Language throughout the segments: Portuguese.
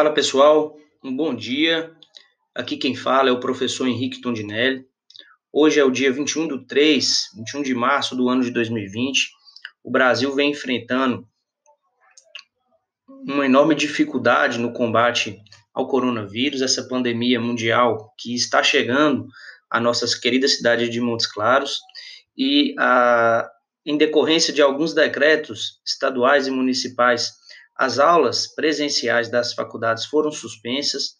Fala pessoal, um bom dia. Aqui quem fala é o professor Henrique Tondinelli. Hoje é o dia 21 do 3, 21 de março do ano de 2020. O Brasil vem enfrentando uma enorme dificuldade no combate ao coronavírus, essa pandemia mundial que está chegando à nossa querida cidade de Montes Claros e a, em decorrência de alguns decretos estaduais e municipais as aulas presenciais das faculdades foram suspensas,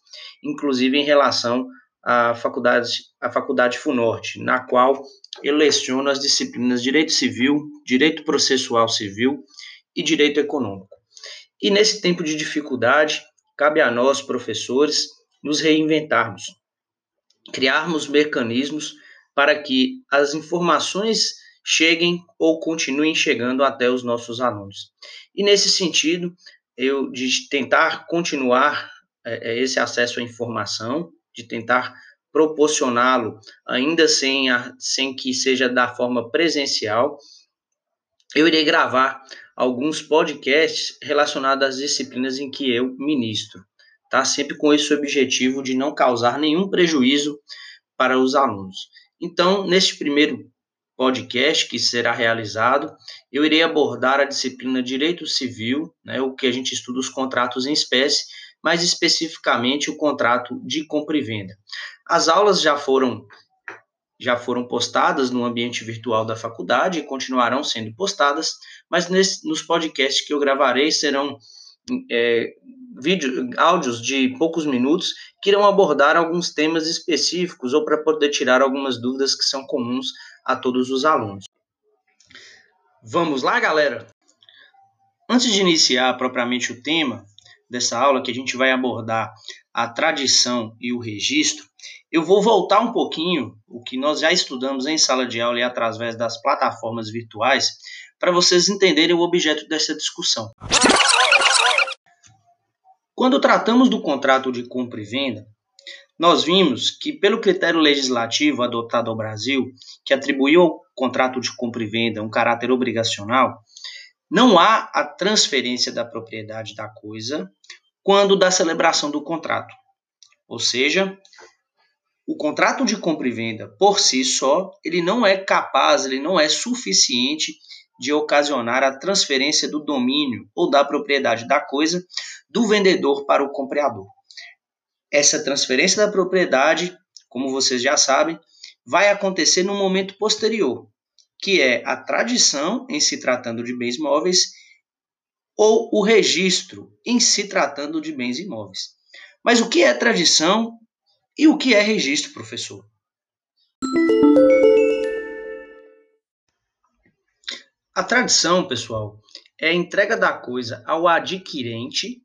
inclusive em relação à faculdade, à faculdade FUNORTE, na qual eu leciono as disciplinas Direito Civil, Direito Processual Civil e Direito Econômico. E nesse tempo de dificuldade, cabe a nós, professores, nos reinventarmos, criarmos mecanismos para que as informações cheguem ou continuem chegando até os nossos alunos. E nesse sentido, eu de tentar continuar é, é, esse acesso à informação, de tentar proporcioná-lo ainda sem, a, sem que seja da forma presencial, eu irei gravar alguns podcasts relacionados às disciplinas em que eu ministro, tá? Sempre com esse objetivo de não causar nenhum prejuízo para os alunos. Então, neste primeiro podcast que será realizado, eu irei abordar a disciplina Direito Civil, né, o que a gente estuda os contratos em espécie, mais especificamente o contrato de compra e venda. As aulas já foram já foram postadas no ambiente virtual da faculdade e continuarão sendo postadas, mas nesse, nos podcasts que eu gravarei serão é, vídeo, áudios de poucos minutos que irão abordar alguns temas específicos ou para poder tirar algumas dúvidas que são comuns a todos os alunos. Vamos lá, galera? Antes de iniciar propriamente o tema dessa aula, que a gente vai abordar a tradição e o registro, eu vou voltar um pouquinho o que nós já estudamos em sala de aula e através das plataformas virtuais, para vocês entenderem o objeto dessa discussão. Quando tratamos do contrato de compra e venda, nós vimos que, pelo critério legislativo adotado ao Brasil, que atribuiu ao contrato de compra e venda um caráter obrigacional, não há a transferência da propriedade da coisa quando da celebração do contrato. Ou seja, o contrato de compra e venda por si só, ele não é capaz, ele não é suficiente de ocasionar a transferência do domínio ou da propriedade da coisa do vendedor para o comprador. Essa transferência da propriedade, como vocês já sabem, vai acontecer no momento posterior, que é a tradição em se tratando de bens móveis ou o registro em se tratando de bens imóveis. Mas o que é tradição e o que é registro, professor? A tradição, pessoal, é a entrega da coisa ao adquirente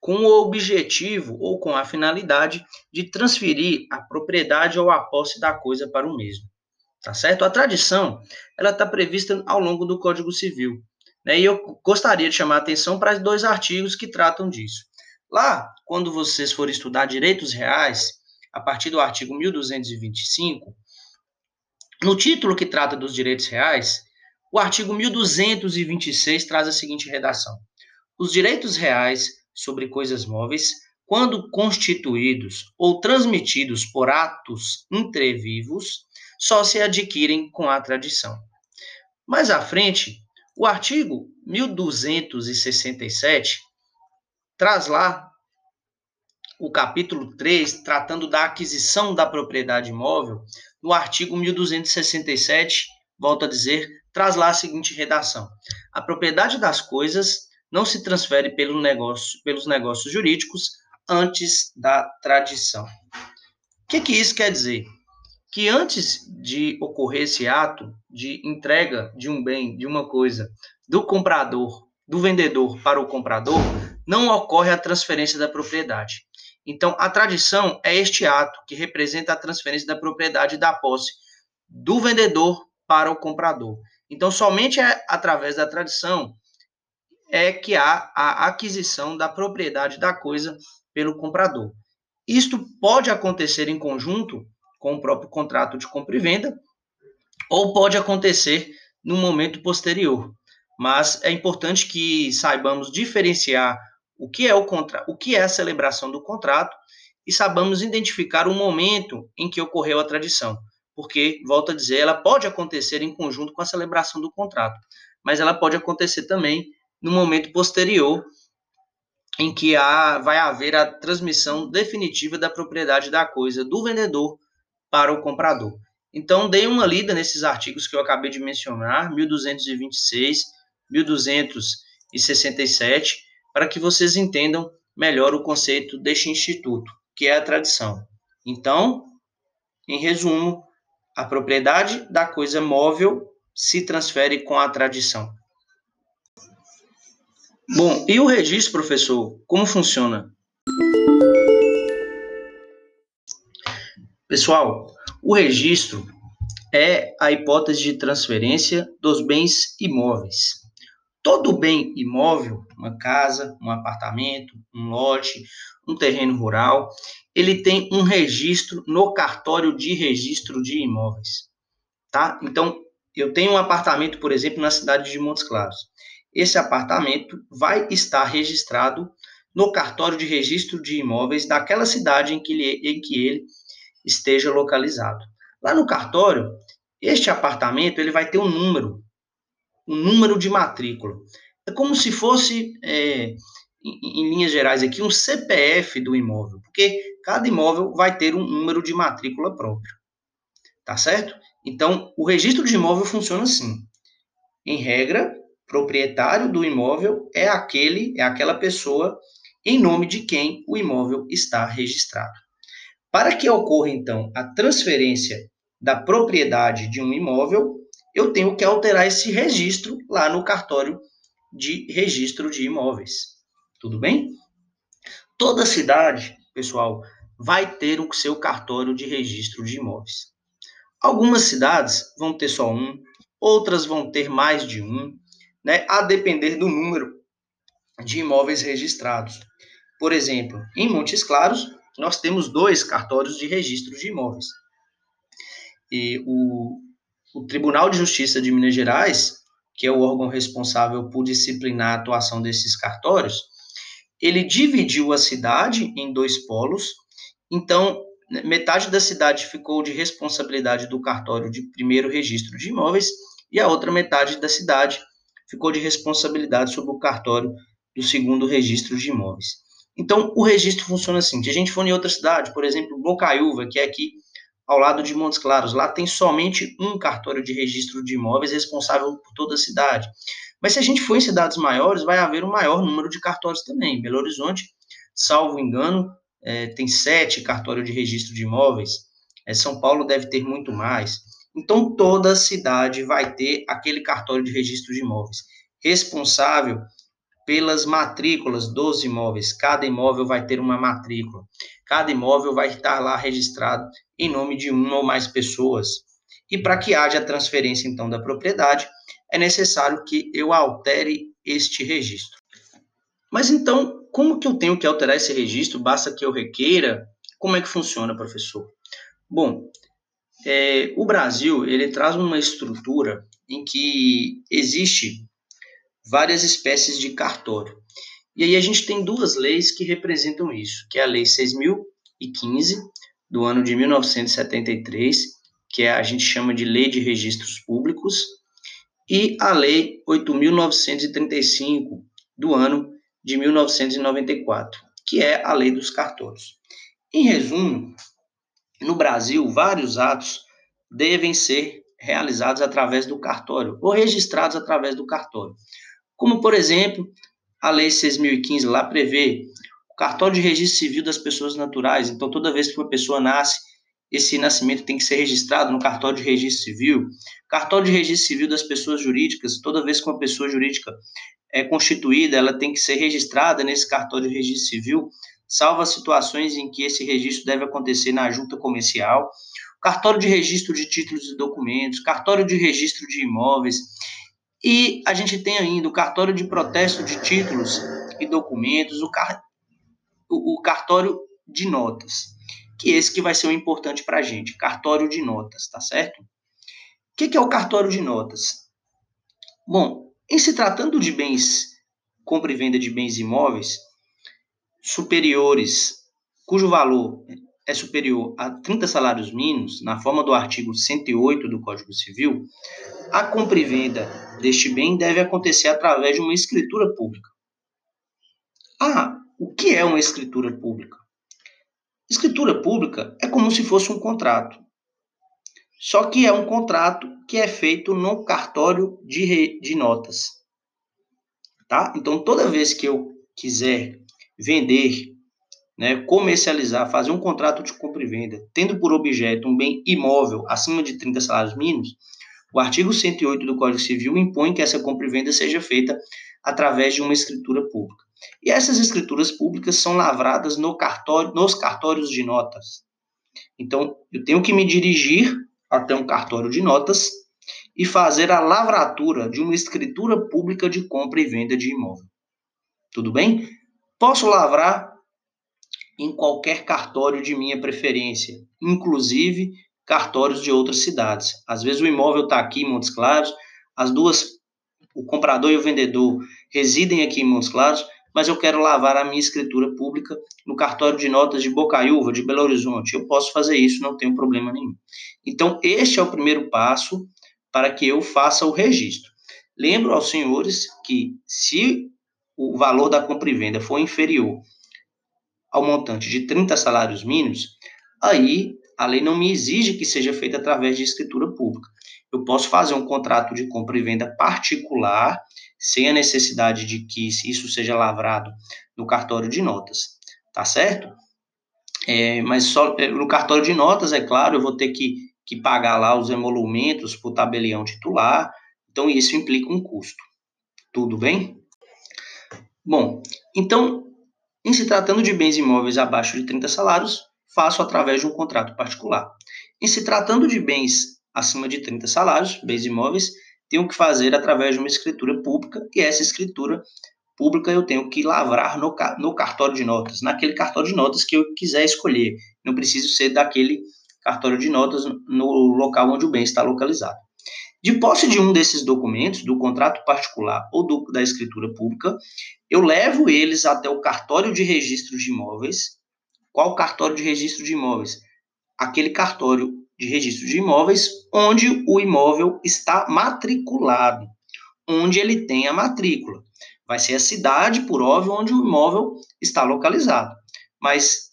com o objetivo ou com a finalidade de transferir a propriedade ou a posse da coisa para o mesmo. Tá certo? A tradição ela está prevista ao longo do Código Civil. Né? E eu gostaria de chamar a atenção para dois artigos que tratam disso. Lá, quando vocês forem estudar direitos reais, a partir do artigo 1225, no título que trata dos direitos reais, o artigo 1226 traz a seguinte redação: Os direitos reais sobre coisas móveis, quando constituídos ou transmitidos por atos entrevivos, só se adquirem com a tradição. Mais à frente, o artigo 1267 traz lá o capítulo 3, tratando da aquisição da propriedade imóvel, no artigo 1267, volto a dizer, traz lá a seguinte redação: A propriedade das coisas não se transfere pelo negócio, pelos negócios jurídicos antes da tradição. O que, que isso quer dizer? Que antes de ocorrer esse ato de entrega de um bem, de uma coisa, do comprador, do vendedor para o comprador, não ocorre a transferência da propriedade. Então, a tradição é este ato que representa a transferência da propriedade da posse do vendedor para o comprador. Então, somente é através da tradição é que há a aquisição da propriedade da coisa pelo comprador. Isto pode acontecer em conjunto com o próprio contrato de compra e venda, ou pode acontecer no momento posterior. Mas é importante que saibamos diferenciar o que é o contra, o que é a celebração do contrato e sabamos identificar o momento em que ocorreu a tradição, porque volto a dizer, ela pode acontecer em conjunto com a celebração do contrato, mas ela pode acontecer também no momento posterior em que há, vai haver a transmissão definitiva da propriedade da coisa do vendedor para o comprador. Então, dei uma lida nesses artigos que eu acabei de mencionar, 1226, 1267, para que vocês entendam melhor o conceito deste instituto, que é a tradição. Então, em resumo, a propriedade da coisa móvel se transfere com a tradição. Bom, e o registro, professor, como funciona? Pessoal, o registro é a hipótese de transferência dos bens imóveis. Todo bem imóvel, uma casa, um apartamento, um lote, um terreno rural, ele tem um registro no cartório de registro de imóveis, tá? Então, eu tenho um apartamento, por exemplo, na cidade de Montes Claros. Esse apartamento vai estar registrado no cartório de registro de imóveis daquela cidade em que ele, em que ele esteja localizado. Lá no cartório, este apartamento ele vai ter um número, um número de matrícula. É como se fosse, é, em, em linhas gerais aqui, um CPF do imóvel, porque cada imóvel vai ter um número de matrícula próprio. Tá certo? Então, o registro de imóvel funciona assim. Em regra, proprietário do imóvel é aquele, é aquela pessoa em nome de quem o imóvel está registrado. Para que ocorra, então, a transferência da propriedade de um imóvel, eu tenho que alterar esse registro lá no cartório de registro de imóveis. Tudo bem? Toda cidade, pessoal, vai ter o seu cartório de registro de imóveis. Algumas cidades vão ter só um, outras vão ter mais de um, né, a depender do número de imóveis registrados. Por exemplo, em Montes Claros, nós temos dois cartórios de registro de imóveis. E o, o Tribunal de Justiça de Minas Gerais, que é o órgão responsável por disciplinar a atuação desses cartórios, ele dividiu a cidade em dois polos. Então, metade da cidade ficou de responsabilidade do cartório de primeiro registro de imóveis e a outra metade da cidade ficou de responsabilidade sobre o cartório do segundo registro de imóveis. Então, o registro funciona assim. Se a gente for em outra cidade, por exemplo, Bocaiúva, que é aqui ao lado de Montes Claros, lá tem somente um cartório de registro de imóveis responsável por toda a cidade. Mas se a gente for em cidades maiores, vai haver um maior número de cartórios também. Belo Horizonte, salvo engano, é, tem sete cartórios de registro de imóveis. É, São Paulo deve ter muito mais. Então, toda cidade vai ter aquele cartório de registro de imóveis responsável pelas matrículas dos imóveis. Cada imóvel vai ter uma matrícula. Cada imóvel vai estar lá registrado em nome de uma ou mais pessoas. E para que haja transferência, então, da propriedade, é necessário que eu altere este registro. Mas então, como que eu tenho que alterar esse registro? Basta que eu requeira? Como é que funciona, professor? Bom, é, o Brasil ele traz uma estrutura em que existe várias espécies de cartório. E aí a gente tem duas leis que representam isso, que é a Lei 6015 do ano de 1973, que é, a gente chama de Lei de Registros Públicos, e a Lei 8935 do ano de 1994, que é a Lei dos Cartórios. Em resumo, no Brasil, vários atos devem ser realizados através do cartório ou registrados através do cartório. Como, por exemplo, a Lei 6.015 lá prevê o cartório de registro civil das pessoas naturais. Então, toda vez que uma pessoa nasce, esse nascimento tem que ser registrado no cartório de registro civil. Cartório de registro civil das pessoas jurídicas, toda vez que uma pessoa jurídica é constituída, ela tem que ser registrada nesse cartório de registro civil salvo as situações em que esse registro deve acontecer na junta comercial, cartório de registro de títulos e documentos, cartório de registro de imóveis, e a gente tem ainda o cartório de protesto de títulos e documentos, o, car o, cartório de notas, que esse que vai ser o importante para a gente, cartório de notas, tá certo? O que é o cartório de notas? Bom, em se tratando de bens, compra e venda de bens imóveis, superiores, cujo valor é superior a 30 salários mínimos, na forma do artigo 108 do Código Civil, a compra e venda deste bem deve acontecer através de uma escritura pública. Ah, o que é uma escritura pública? Escritura pública é como se fosse um contrato. Só que é um contrato que é feito no cartório de, de notas. Tá? Então, toda vez que eu quiser vender, né, comercializar, fazer um contrato de compra e venda, tendo por objeto um bem imóvel acima de 30 salários mínimos, o artigo 108 do Código Civil impõe que essa compra e venda seja feita através de uma escritura pública. E essas escrituras públicas são lavradas no cartório, nos cartórios de notas. Então, eu tenho que me dirigir até um cartório de notas e fazer a lavratura de uma escritura pública de compra e venda de imóvel. Tudo bem? Posso lavrar em qualquer cartório de minha preferência, inclusive cartórios de outras cidades. Às vezes o imóvel está aqui em Montes Claros, as duas, o comprador e o vendedor residem aqui em Montes Claros, mas eu quero lavar a minha escritura pública no cartório de notas de Bocaiúva, de Belo Horizonte. Eu posso fazer isso, não tenho problema nenhum. Então, este é o primeiro passo para que eu faça o registro. Lembro aos senhores que se o valor da compra e venda for inferior ao montante de 30 salários mínimos, aí a lei não me exige que seja feita através de escritura pública. Eu posso fazer um contrato de compra e venda particular, sem a necessidade de que isso seja lavrado no cartório de notas, tá certo? É, mas só é, no cartório de notas, é claro, eu vou ter que, que pagar lá os emolumentos para o tabelião titular, então isso implica um custo. Tudo bem? Bom, então, em se tratando de bens imóveis abaixo de 30 salários, faço através de um contrato particular. Em se tratando de bens acima de 30 salários, bens imóveis, tenho que fazer através de uma escritura pública, e essa escritura pública eu tenho que lavrar no, no cartório de notas, naquele cartório de notas que eu quiser escolher. Não preciso ser daquele cartório de notas no local onde o bem está localizado. De posse de um desses documentos, do contrato particular ou do, da escritura pública, eu levo eles até o cartório de registro de imóveis. Qual cartório de registro de imóveis? Aquele cartório de registro de imóveis onde o imóvel está matriculado, onde ele tem a matrícula. Vai ser a cidade, por óbvio, onde o imóvel está localizado. Mas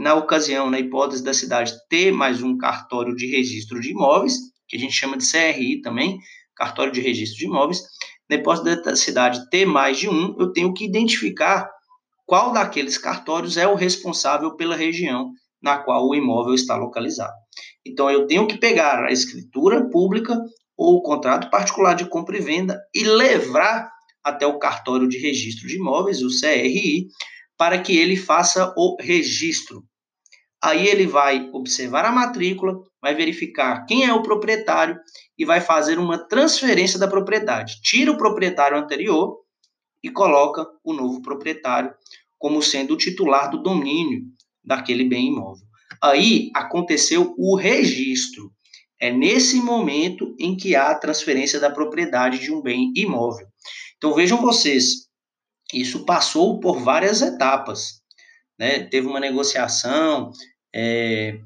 na ocasião, na hipótese da cidade ter mais um cartório de registro de imóveis, que a gente chama de CRI também, cartório de registro de imóveis. Depois da cidade ter mais de um, eu tenho que identificar qual daqueles cartórios é o responsável pela região na qual o imóvel está localizado. Então, eu tenho que pegar a escritura pública ou o contrato particular de compra e venda e levar até o cartório de registro de imóveis, o CRI, para que ele faça o registro. Aí ele vai observar a matrícula, vai verificar quem é o proprietário e vai fazer uma transferência da propriedade. Tira o proprietário anterior e coloca o novo proprietário como sendo o titular do domínio daquele bem imóvel. Aí aconteceu o registro. É nesse momento em que há a transferência da propriedade de um bem imóvel. Então vejam vocês, isso passou por várias etapas. Né? Teve uma negociação, é,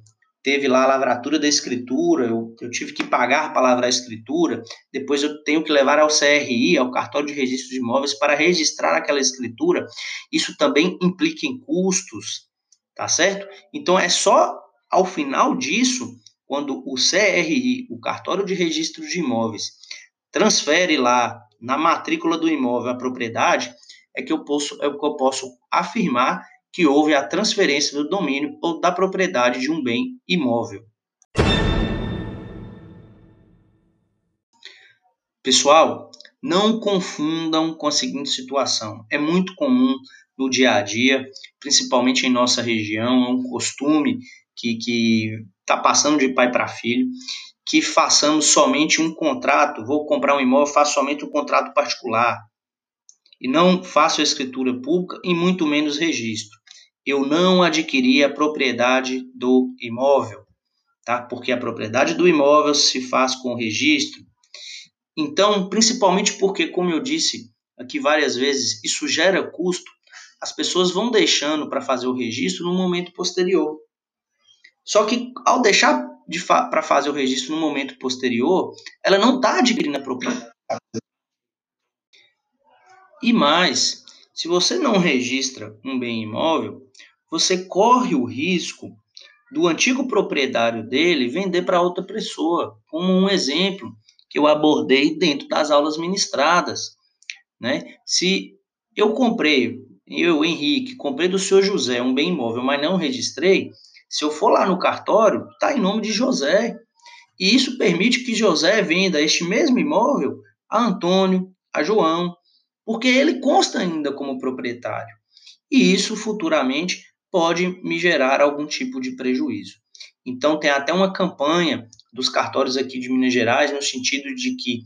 teve lá a lavratura da escritura, eu, eu tive que pagar para lavrar a escritura, depois eu tenho que levar ao CRI, ao cartório de registro de imóveis, para registrar aquela escritura. Isso também implica em custos, tá certo? Então é só ao final disso, quando o CRI, o cartório de registro de imóveis, transfere lá na matrícula do imóvel a propriedade, é que eu posso, é que eu posso afirmar que houve a transferência do domínio ou da propriedade de um bem imóvel. Pessoal, não confundam com a seguinte situação. É muito comum no dia a dia, principalmente em nossa região, é um costume que está passando de pai para filho, que façamos somente um contrato. Vou comprar um imóvel, faço somente um contrato particular e não faço a escritura pública e muito menos registro eu não adquiri a propriedade do imóvel, tá? Porque a propriedade do imóvel se faz com registro. Então, principalmente porque, como eu disse aqui várias vezes, isso gera custo, as pessoas vão deixando para fazer o registro no momento posterior. Só que ao deixar de fa para fazer o registro no momento posterior, ela não está adquirindo a propriedade. E mais, se você não registra um bem imóvel, você corre o risco do antigo proprietário dele vender para outra pessoa, como um exemplo que eu abordei dentro das aulas ministradas. Né? Se eu comprei, eu, Henrique, comprei do senhor José um bem imóvel, mas não registrei, se eu for lá no cartório, está em nome de José. E isso permite que José venda este mesmo imóvel a Antônio, a João, porque ele consta ainda como proprietário. E isso futuramente pode me gerar algum tipo de prejuízo. Então, tem até uma campanha dos cartórios aqui de Minas Gerais, no sentido de que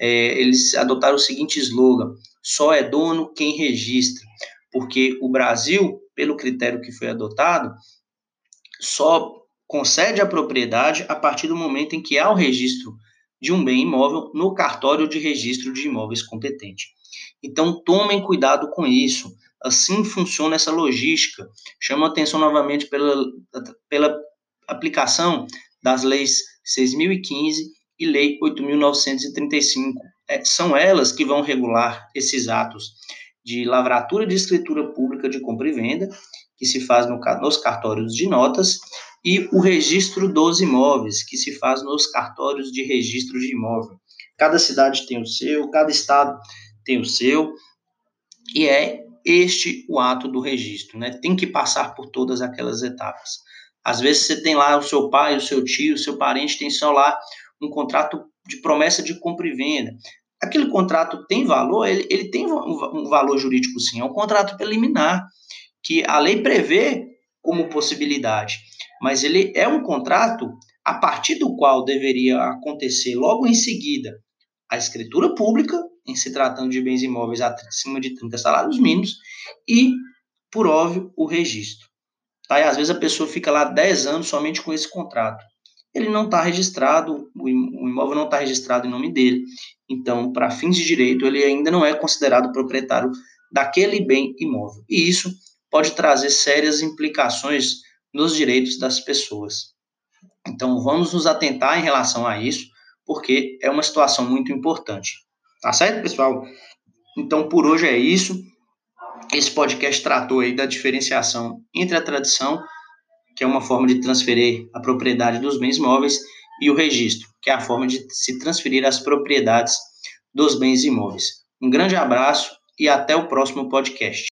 é, eles adotaram o seguinte slogan: só é dono quem registra. Porque o Brasil, pelo critério que foi adotado, só concede a propriedade a partir do momento em que há o registro de um bem imóvel no cartório de registro de imóveis competente. Então, tomem cuidado com isso. Assim funciona essa logística. Chamo atenção novamente pela, pela aplicação das leis 6.015 e Lei 8.935. É, são elas que vão regular esses atos de lavratura de escritura pública de compra e venda que se faz no, nos cartórios de notas, e o registro dos imóveis, que se faz nos cartórios de registro de imóvel. Cada cidade tem o seu, cada estado tem o seu, e é este o ato do registro, né? Tem que passar por todas aquelas etapas. Às vezes você tem lá o seu pai, o seu tio, o seu parente tem só lá um contrato de promessa de compra e venda. Aquele contrato tem valor, ele, ele tem um, um valor jurídico sim, é um contrato preliminar que a lei prevê como possibilidade, mas ele é um contrato a partir do qual deveria acontecer logo em seguida a escritura pública, em se tratando de bens imóveis acima de 30 salários mínimos, e, por óbvio, o registro. Tá? E às vezes a pessoa fica lá 10 anos somente com esse contrato. Ele não está registrado, o imóvel não está registrado em nome dele. Então, para fins de direito, ele ainda não é considerado proprietário daquele bem imóvel. E isso pode trazer sérias implicações nos direitos das pessoas. Então, vamos nos atentar em relação a isso, porque é uma situação muito importante. Tá certo, pessoal? Então, por hoje é isso. Esse podcast tratou aí da diferenciação entre a tradição, que é uma forma de transferir a propriedade dos bens móveis, e o registro, que é a forma de se transferir as propriedades dos bens imóveis. Um grande abraço e até o próximo podcast.